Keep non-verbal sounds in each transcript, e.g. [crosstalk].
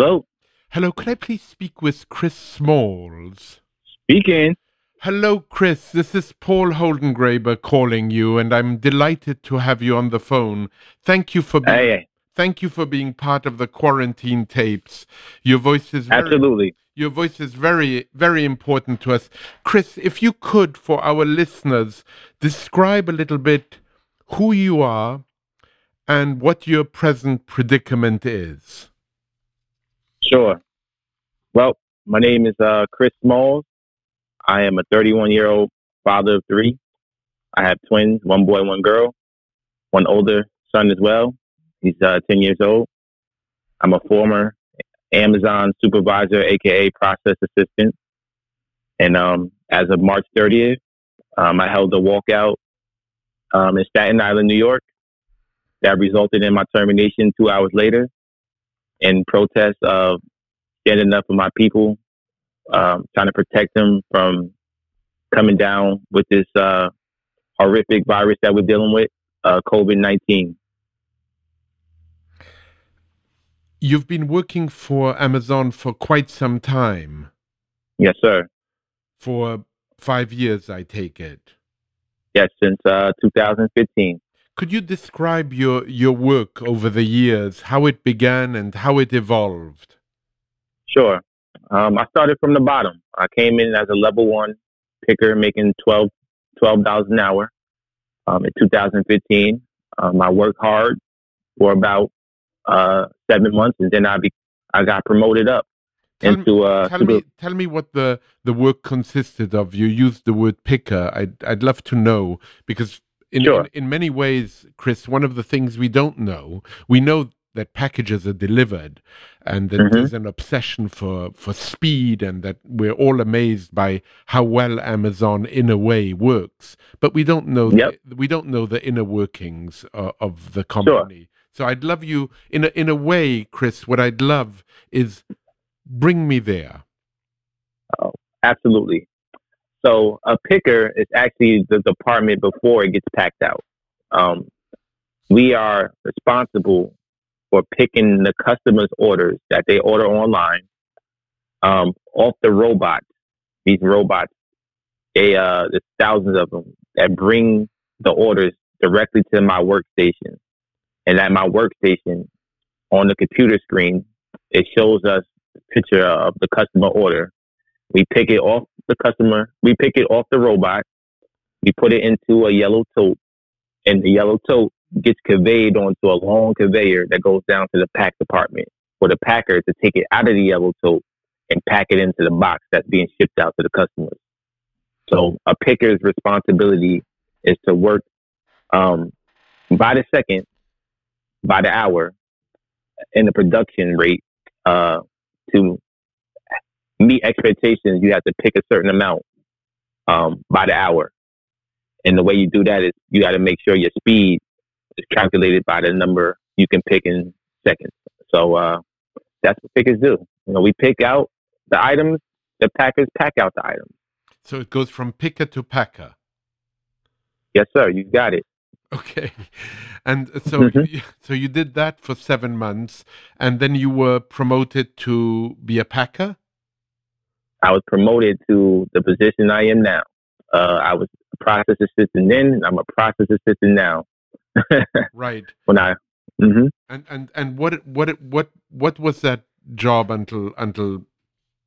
Hello, Hello, could I please speak with Chris Smalls? speaking. Hello, Chris. This is Paul Holdengraber calling you, and I'm delighted to have you on the phone. Thank you for being, Hey, thank you for being part of the quarantine tapes. Your voice is very, absolutely. your voice is very very important to us. Chris, if you could for our listeners describe a little bit who you are and what your present predicament is. Sure. Well, my name is uh, Chris Smalls. I am a 31 year old father of three. I have twins, one boy, one girl, one older son as well. He's uh, 10 years old. I'm a former Amazon supervisor, aka process assistant. And um, as of March 30th, um, I held a walkout um, in Staten Island, New York, that resulted in my termination two hours later in protest of standing up for my people, um, trying to protect them from coming down with this uh, horrific virus that we're dealing with, uh, COVID 19. You've been working for Amazon for quite some time. Yes, sir. For five years, I take it. Yes, since uh, 2015. Could you describe your, your work over the years, how it began and how it evolved? Sure. Um, I started from the bottom. I came in as a level one picker, making 12 dollars an hour. Um, in 2015, um, I worked hard for about uh, seven months, and then I be I got promoted up Tell me- into uh, Tell me, tell me what the, the work consisted of. You used the word picker. I'd, I'd love to know because in, Sure. in, in many ways, Chris, one of the things we don't know, we know that packages are delivered and that Mhm. there's an obsession for, for speed and that we're all amazed by how well Amazon in a way works. But we don't know Yep. the, we don't know the inner workings uh, of the company. So I'd love you in a, in a way, Chris, what I'd love is bring me there. Absolutely. So a picker is actually the department before it gets packed out. Um, we are responsible for picking the customer's orders that they order online um, off the robots. These robots, they uh, there's thousands of them that bring the orders directly to my workstation, and at my workstation, on the computer screen, it shows us a picture of the customer order we pick it off the customer. We pick it off the robot. We put it into a yellow tote, and the yellow tote gets conveyed onto a long conveyor that goes down to the pack department for the packer to take it out of the yellow tote and pack it into the box that's being shipped out to the customers. So a picker's responsibility is to work um, by the second, by the hour, in the production rate uh, to meet expectations, you have to pick a certain amount um, by the hour. And the way you do that is you got to make sure your speed is calculated by the number you can pick in seconds. So uh, that's what pickers do. You know, we pick out the items, the packers pack out the items. So it goes from picker to packer. Yes, sir. You got it. Okay. [laughs] And so Mhm. you, so you did that for 7 months and then you were promoted to be a packer? I was promoted to the position I am now. Uh, I was a process assistant then. and I'm a process assistant now. [laughs] Right. when I, hmm And and and what what what what was that job until until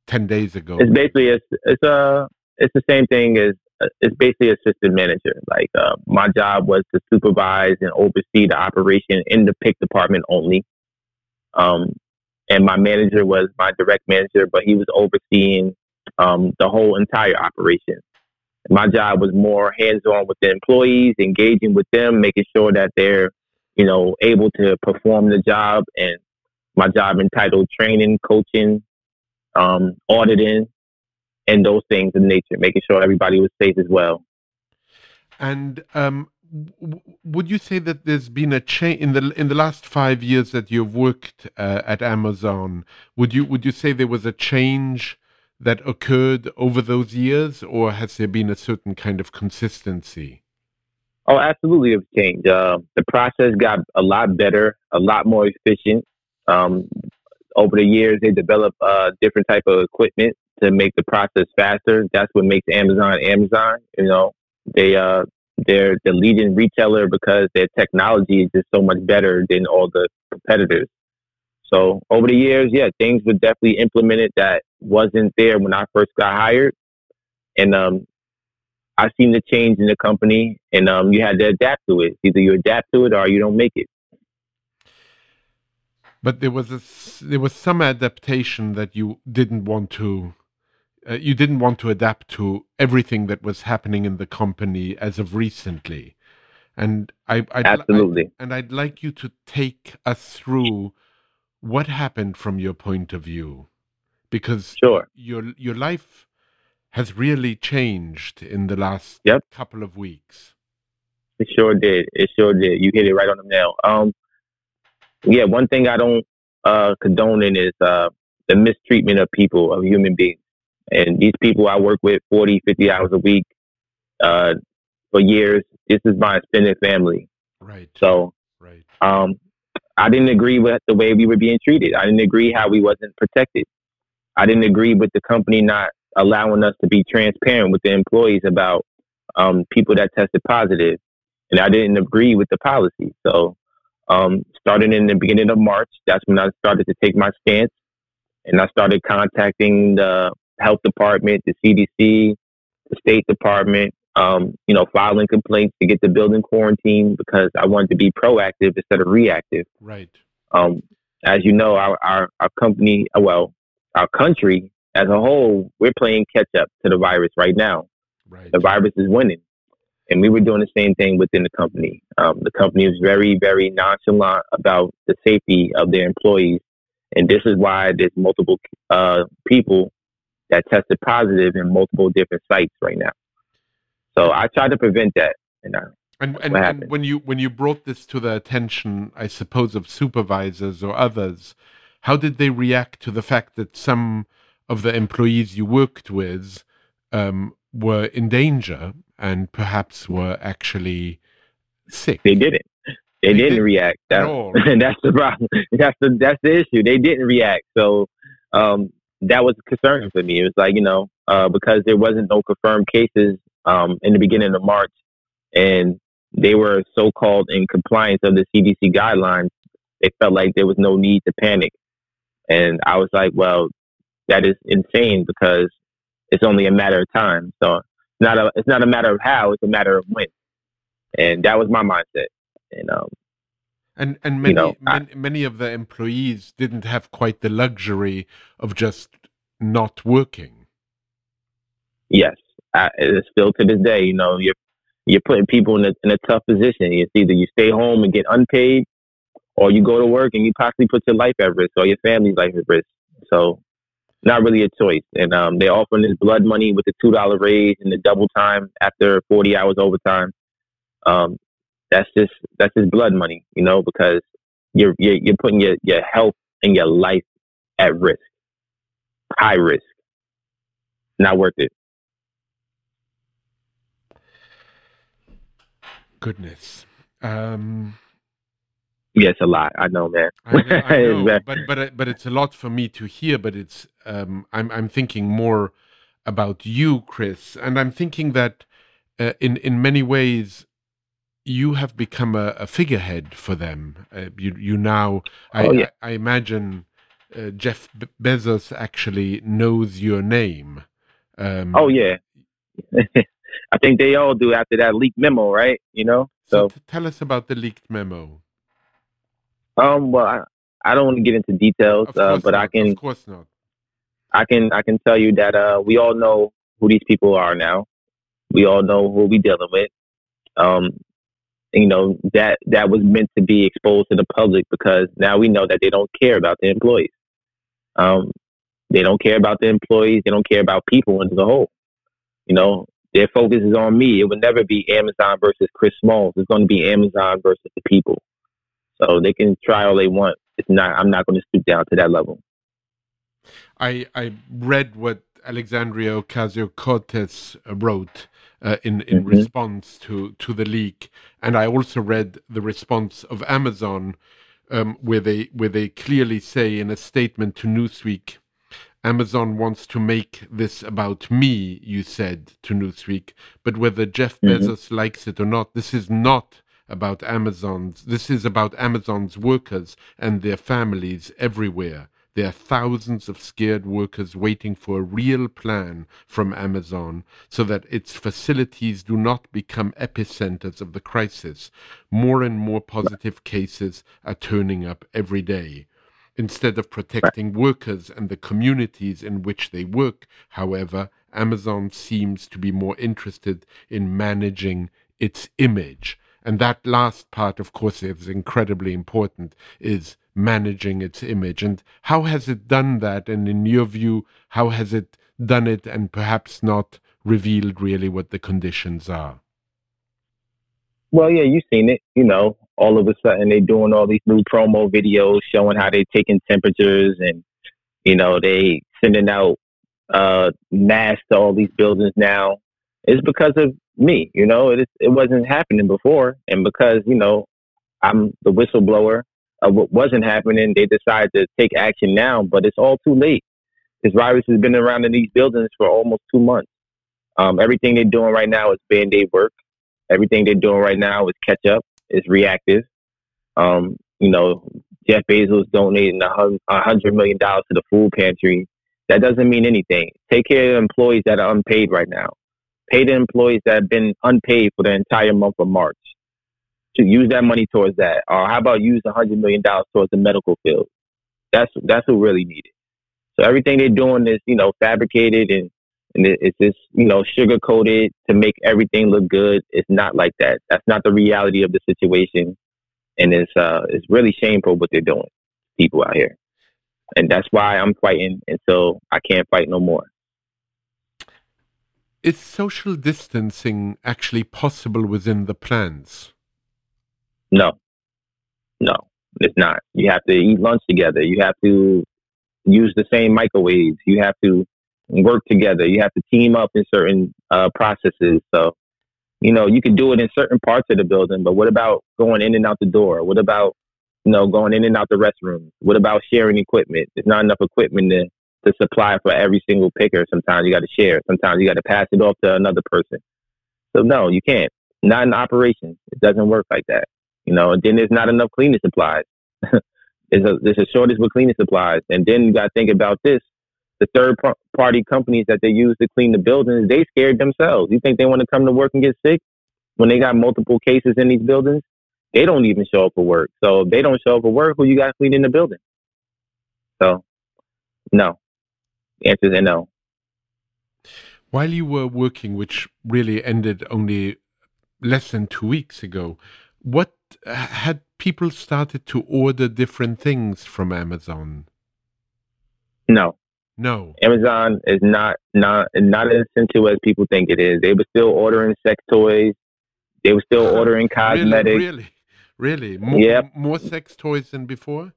10 days ago? it's basically it's it's a it's the same thing as uh, it's basically assistant manager. Like uh, my job was to supervise and oversee the operation in the pick department only. Um, and my manager was my direct manager, but he was overseeing um, the whole entire operation. My job was more hands-on with the employees, engaging with them, making sure that they're, you know, able to perform the job. And my job entitled training, coaching, um, auditing, and those things in nature, making sure everybody was safe as well. And um, would you say that there's been a change in the in the last five years that you've worked uh, at Amazon? Would you would you say there was a change that occurred over those years, or has there been a certain kind of consistency? Oh, absolutely, it's changed. Uh, the process got a lot better, a lot more efficient. Um, over the years, they developed uh, different type of equipment to make the process faster. That's what makes Amazon Amazon. You know, they uh, they're the leading retailer because their technology is just so much better than all the competitors. So over the years, yeah, things were definitely implemented that wasn't there when I first got hired, and um, I seen the change in the company, and um, you had to adapt to it. Either you adapt to it or you don't make it. But there was a, there was some adaptation that you didn't want to uh, you didn't want to adapt to everything that was happening in the company as of recently. And I, I'd absolutely, I, and I'd like you to take us through what happened from your point of view, because sure. your your life has really changed in the last yep. couple of weeks. It sure did. It sure did. You hit it right on the nail. Um, yeah, one thing I don't uh, condone in is uh, the mistreatment of people, of human beings. And these people I work with 40, 50 hours a week uh, for years. This is my extended family. Right. So, right. Um, I didn't agree with the way we were being treated. I didn't agree how we wasn't protected. I didn't agree with the company not allowing us to be transparent with the employees about um, people that tested positive, and I didn't agree with the policy. So, um, starting in the beginning of March, that's when I started to take my stance, and I started contacting the health department, the CDC, the State Department, um, you know, filing complaints to get the building quarantined because I wanted to be proactive instead of reactive. Right. Um, as you know, our, our, our company, uh, well, our country as a whole, we're playing catch up to the virus right now. Right. The virus is winning. And we were doing the same thing within the company. Um, the company was very, very nonchalant about the safety of their employees. And this is why there's multiple uh, people that tested positive in multiple different sites right now. So I tried to prevent that. And, uh, and, and, and, when you when you brought this to the attention, I suppose, of supervisors or others, how did they react to the fact that some of the employees you worked with um, were in danger and perhaps were actually sick? They didn't. They, they didn't, didn't, react. That, at all. [laughs] that's the problem. That's the that's the issue. They didn't react. So um, that was concerning for me. It was like, you know, uh, because there wasn't no confirmed cases um, in the beginning of March, and they were so called in compliance of the CDC guidelines, They felt like there was no need to panic. And I was like, well, that is insane because it's only a matter of time. So it's not a it's not a matter of how, it's a matter of when. And that was my mindset. And um, and and many, you know, many, I, many of the employees didn't have quite the luxury of just not working. Yes, I, it's still to this day. You know, you're you're putting people in a in a tough position. It's either you stay home and get unpaid, or you go to work and you possibly put your life at risk or your family's life at risk. So, not really a choice. And um, they're offering this blood money with the two dollar raise and the double time after forty hours overtime. Um, that's just that's just blood money, you know, because you're you're, you're putting your, your health and your life at risk, high risk, not worth it. Goodness. Um, yes, a lot. I know, man. I know, I [laughs] know but but but it's a lot for me to hear. But it's um, I'm I'm thinking more about you, Chris, and I'm thinking that uh, in in many ways you have become a, a figurehead for them. Uh, you you now, I, oh, yeah. I, I, imagine uh, Jeff Bezos actually knows your name. Um, oh yeah, [laughs] I think they all do after that leaked memo, right? You know. So, so tell us about the leaked memo. Um. Well, I, I don't want to get into details, uh, but not. I can. Of course not. I can I can tell you that uh, we all know who these people are now. We all know who we dealing with. Um, you know that that was meant to be exposed to the public because now we know that they don't care about the employees. Um, they don't care about the employees. They don't care about people as a whole. You know, their focus is on me. It would never be Amazon versus Chris Smalls. It's going to be Amazon versus the people. So they can try all they want. It's not. I'm not going to stoop down to that level. I I read what Alexandria Ocasio Cortez uh, wrote uh, in in mm-hmm. response to to the leak, and I also read the response of Amazon, um, where they where they clearly say in a statement to Newsweek. Amazon wants to make this about me, you said to Newsweek, but whether Jeff mm-hmm. Bezos likes it or not, this is not about Amazon's. This is about Amazon's workers and their families everywhere. There are thousands of scared workers waiting for a real plan from Amazon so that its facilities do not become epicenters of the crisis. More and more positive cases are turning up every day. Instead of protecting workers and the communities in which they work, however, Amazon seems to be more interested in managing its image. And that last part, of course, is incredibly important, is managing its image. And how has it done that? And in your view, how has it done it and perhaps not revealed really what the conditions are? Well, yeah, you've seen it. You know, all of a sudden they're doing all these new promo videos showing how they're taking temperatures and, you know, they sending out uh, masks to all these buildings now. It's because of me, you know, it, it wasn't happening before. And because, you know, I'm the whistleblower, of what wasn't happening, they decided to take action now, but it's all too late. This virus has been around in these buildings for almost two months. Um, everything they're doing right now is band aid work. Everything they're doing right now is catch up, is reactive. Um, you know, Jeff Bezos donating a hundred million dollars to the food pantry. That doesn't mean anything. Take care of the employees that are unpaid right now. Pay the employees that have been unpaid for the entire month of March to use that money towards that. Or how about use a hundred million dollars towards the medical field? That's that's what really needed. So everything they're doing is you know fabricated and and it's just you know sugar coated to make everything look good. It's not like that. That's not the reality of the situation, and it's uh it's really shameful what they're doing, people out here, and that's why I'm fighting until I can't fight no more. Is social distancing actually possible within the plans? No, no, it's not. You have to eat lunch together. You have to use the same microwaves. You have to work together. You have to team up in certain uh, processes. So, you know, you can do it in certain parts of the building, but what about going in and out the door? What about, you know, going in and out the restroom? What about sharing equipment? There's not enough equipment to, to supply for every single picker. Sometimes you got to share. Sometimes you got to pass it off to another person. So no, you can't. Not in operations. It doesn't work like that. You know, and then there's not enough cleaning supplies. [laughs] there's a there's a shortage with cleaning supplies, and then you got to think about this: the third party companies that they use to clean the buildings, they scared themselves. You think they want to come to work and get sick when they got multiple cases in these buildings? They don't even show up for work. So if they don't show up for work, who you got cleaning the building? So, no. The answer is no. While you were working, which really ended only less than two weeks ago, what had people started to order different things from Amazon? No. No. Amazon is not not not as essential as people think it is. They were still ordering sex toys. They were still uh-huh. ordering cosmetics. Really, really, really? More, yep. more sex toys than before.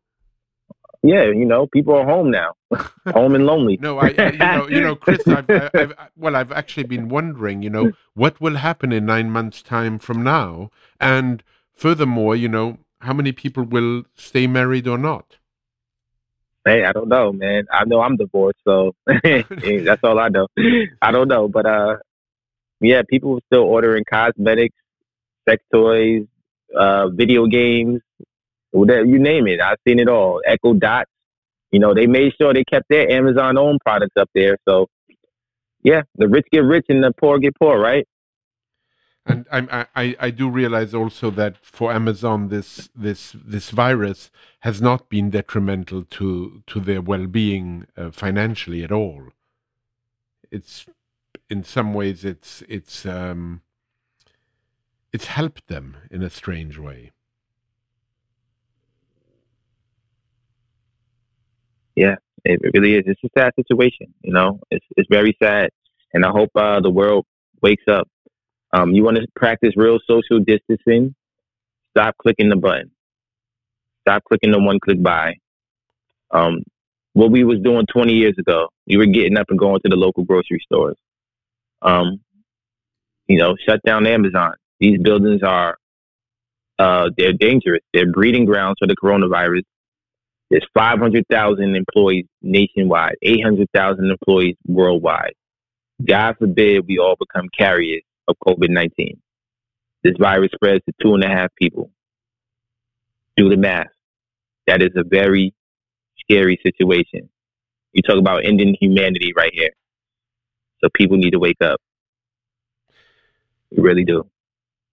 Yeah, you know, people are home now, [laughs] home and lonely. no, I, you know, you know, Chris. I've, I've, well, I've actually been wondering, you know, what will happen in nine months' time from now, and Furthermore, you know, how many people will stay married or not? Hey, I don't know, man. I know I'm divorced, so [laughs] [laughs] that's all I know. I don't know, but uh, yeah, people are still ordering cosmetics, sex toys, uh, video games, whatever you name it. I've seen it all. Echo Dots. You know, they made sure they kept their Amazon owned products up there. So, yeah, the rich get rich and the poor get poor, right? And I, I, I do realize also that for Amazon, this this this virus has not been detrimental to to their well-being uh, financially at all. It's in some ways it's it's um, it's helped them in a strange way. Yeah, it really is. It's a sad situation. You know, it's it's very sad, and I hope uh, the world wakes up um, you want to practice real social distancing? Stop clicking the button. Stop clicking the one click buy. Um, what we was doing 20 years ago, you were getting up and going to the local grocery stores. Um, you know, shut down Amazon. These buildings are, uh, they're dangerous. They're breeding grounds for the coronavirus. There's 500,000 employees nationwide, 800,000 employees worldwide. God forbid we all become carriers of COVID 19. This virus spreads to two and a half people. Do the math. That is a very scary situation. You talk about ending humanity right here. So people need to wake up. We really do.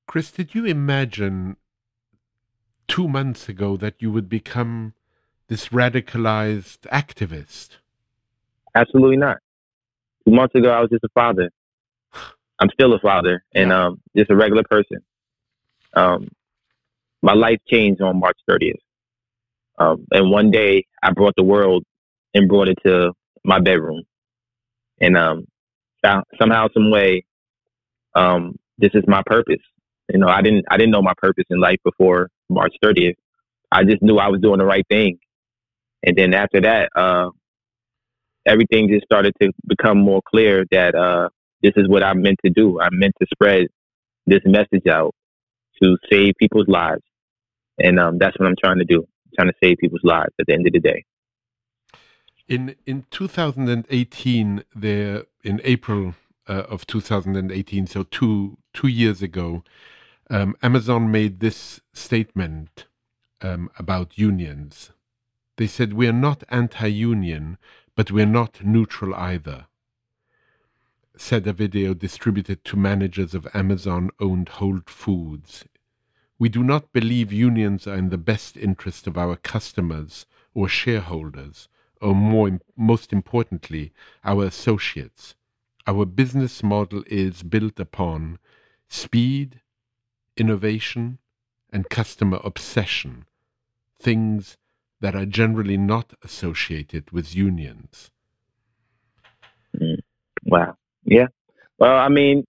Chris, did you imagine two months ago that you would become this radicalized activist? Absolutely not. Two months ago, I was just a father. I'm still a father and yeah. um, just a regular person. Um, my life changed on March 30th. Um, and one day I brought the world and brought it to my bedroom. And um, somehow, some way, um, this is my purpose. You know, I didn't I didn't know my purpose in life before March 30th. I just knew I was doing the right thing. And then after that, uh, everything just started to become more clear that uh, this is what I'm meant to do. I'm meant to spread this message out to save people's lives. And um, that's what I'm trying to do. I'm trying to save people's lives at the end of the day. In in 2018, there in April uh, of 2018, so two two years ago, um, Amazon made this statement um, about unions. They said we are not anti-union, but we are not neutral either said a video distributed to managers of Amazon owned Whole Foods. We do not believe unions are in the best interest of our customers or shareholders, or more, most importantly, our associates. Our business model is built upon speed, innovation, and customer obsession, things that are generally not associated with unions. Mm. Wow. Yeah. Well, I mean,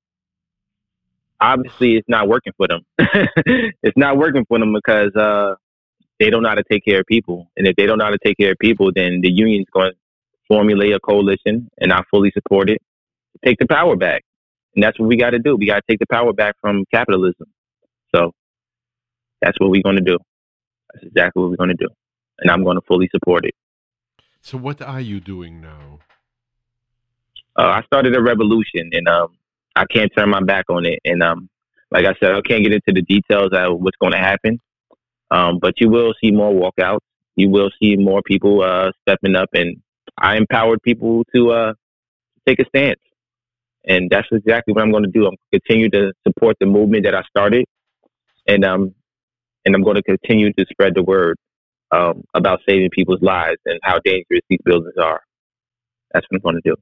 obviously it's not working for them. [laughs] it's not working for them because uh, they don't know how to take care of people. And if they don't know how to take care of people, then the union's going to formulate a coalition, and I fully support it. Take the power back. And that's what we got to do. We got to take the power back from capitalism. So that's what we're going to do. That's exactly what we're going to do. And I'm going to fully support it. So, what are you doing now? Uh, I started a revolution, and um, I can't turn my back on it. And um, like I said, I can't get into the details of what's going to happen, um, but you will see more walkouts. You will see more people uh, stepping up, and I empowered people to uh, take a stance. And that's exactly what I'm going to do. I'm continue to support the movement that I started, and um, and I'm going to continue to spread the word um, about saving people's lives and how dangerous these buildings are. That's what I'm going to do.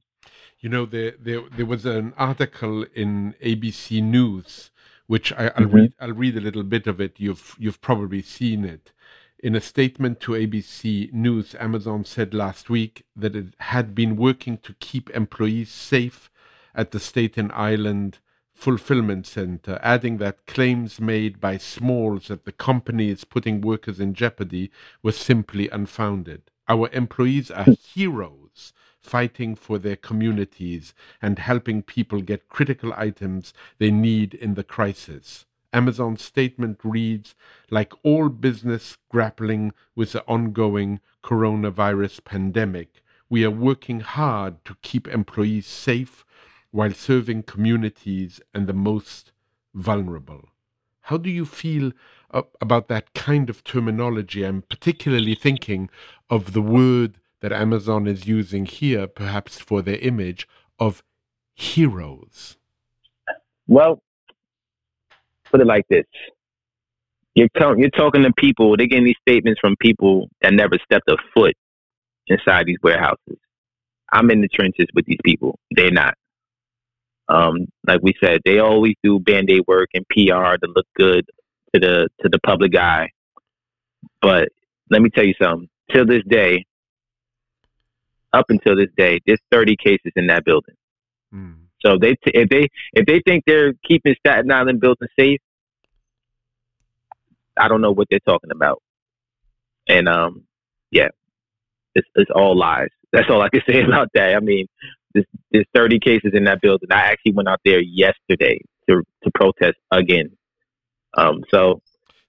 You know, there there there was an article in ABC News, which I, will mm-hmm. read. I'll read a little bit of it. You've you've probably seen it. In a statement to ABC News, Amazon said last week that it had been working to keep employees safe at the Staten Island fulfillment center, adding that claims made by Smalls that the company is putting workers in jeopardy were simply unfounded. Our employees are heroes fighting for their communities and helping people get critical items they need in the crisis. Amazon's statement reads Like all business grappling with the ongoing coronavirus pandemic, we are working hard to keep employees safe while serving communities and the most vulnerable. How do you feel about that kind of terminology? I'm particularly thinking of the word that Amazon is using here, perhaps for their image of heroes? Well, put it like this: you're you're talking to people. They're getting these statements from people that never stepped a foot inside these warehouses. I'm in the trenches with these people. They're not. Um, like we said, they always do band aid work and PR to look good to the to the public eye. But let me tell you something. Till this day, up until this day, there's 30 cases in that building. Mm. So they t- if they if they think they're keeping Staten Island building safe, I don't know what they're talking about. And um, yeah, it's it's all lies. [laughs] That's all I can say about that. I mean, there's, there's 30 cases in that building. I actually went out there yesterday to to protest again. Um, so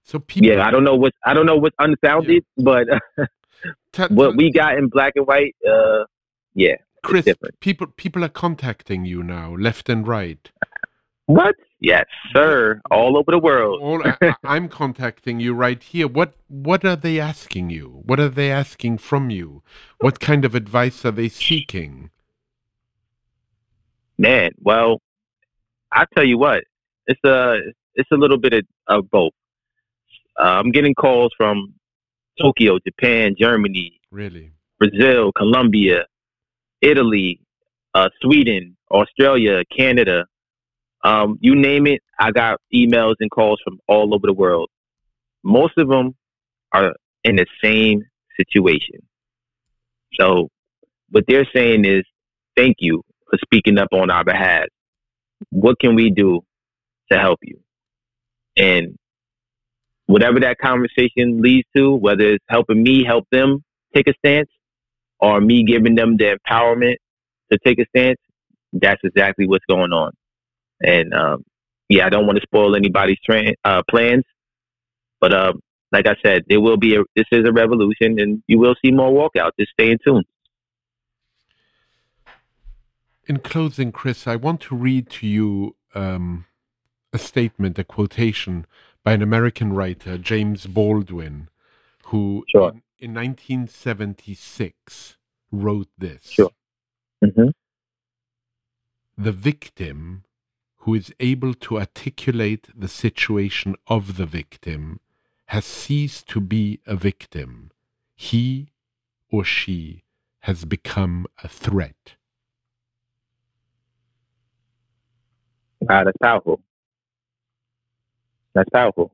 so people, yeah, I don't know what I don't know what's unfounded, yeah. but [laughs] what we got in black and white, uh, yeah, Chris, people people are contacting you now, left and right. What? Yes, sir. All over the world. All, I, am contacting you right here. What What are they asking you? What are they asking from you? What kind of advice are they seeking? Man, well, I tell you what, it's a it's a little bit of, of both. Uh, I'm getting calls from Tokyo, Japan, Germany, really, Brazil, Colombia, Italy, uh, Sweden, Australia, Canada. Um, you name it, I got emails and calls from all over the world. Most of them are in the same situation. So, what they're saying is, thank you for speaking up on our behalf. What can we do to help you? And whatever that conversation leads to, whether it's helping me help them take a stance or me giving them the empowerment to take a stance, that's exactly what's going on. And um, yeah, I don't want to spoil anybody's tra- uh, plans, but uh, like I said, there will be a this is a revolution, and you will see more walkouts. Just stay in tune. In closing, Chris, I want to read to you um, a statement, a quotation by an American writer, James Baldwin, who sure. in, in, 1976 wrote this. Sure. Mm-hmm. The victim who is able to articulate the situation of the victim has ceased to be a victim. He or she has become a threat. Wow, that's powerful. That's powerful.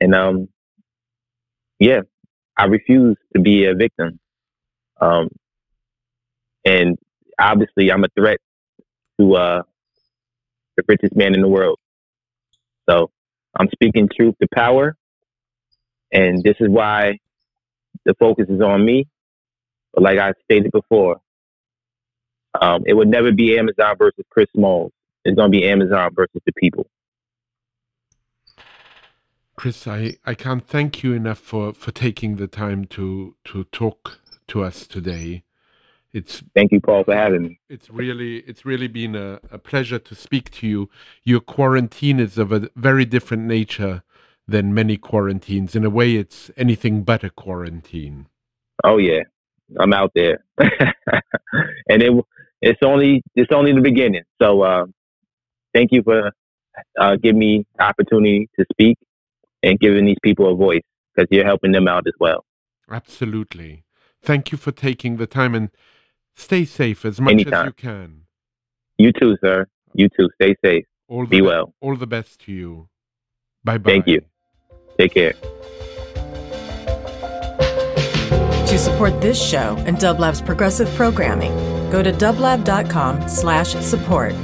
And um, yeah, I refuse to be a victim. Um, and obviously, I'm a threat to uh, the richest man in the world. So I'm speaking truth to power, and this is why the focus is on me. But like I stated before, um, it would never be Amazon versus Chris Smalls. It's going to be Amazon versus the people. Chris, I, I can't thank you enough for, for taking the time to to talk to us today. It's thank you, Paul, for having me. It's really it's really been a, a pleasure to speak to you. Your quarantine is of a very different nature than many quarantines. In a way, it's anything but a quarantine. Oh yeah, I'm out there, [laughs] and it it's only it's only the beginning. So uh, thank you for uh, giving me the opportunity to speak and giving these people a voice because you're helping them out as well. Absolutely. Thank you for taking the time and stay safe as much Anytime. as you can. You too, sir. You too. Stay safe. All Be well. All the best to you. Bye bye. Thank you. Take care. To support this show and Dublab's progressive programming, go to dublab.com slash support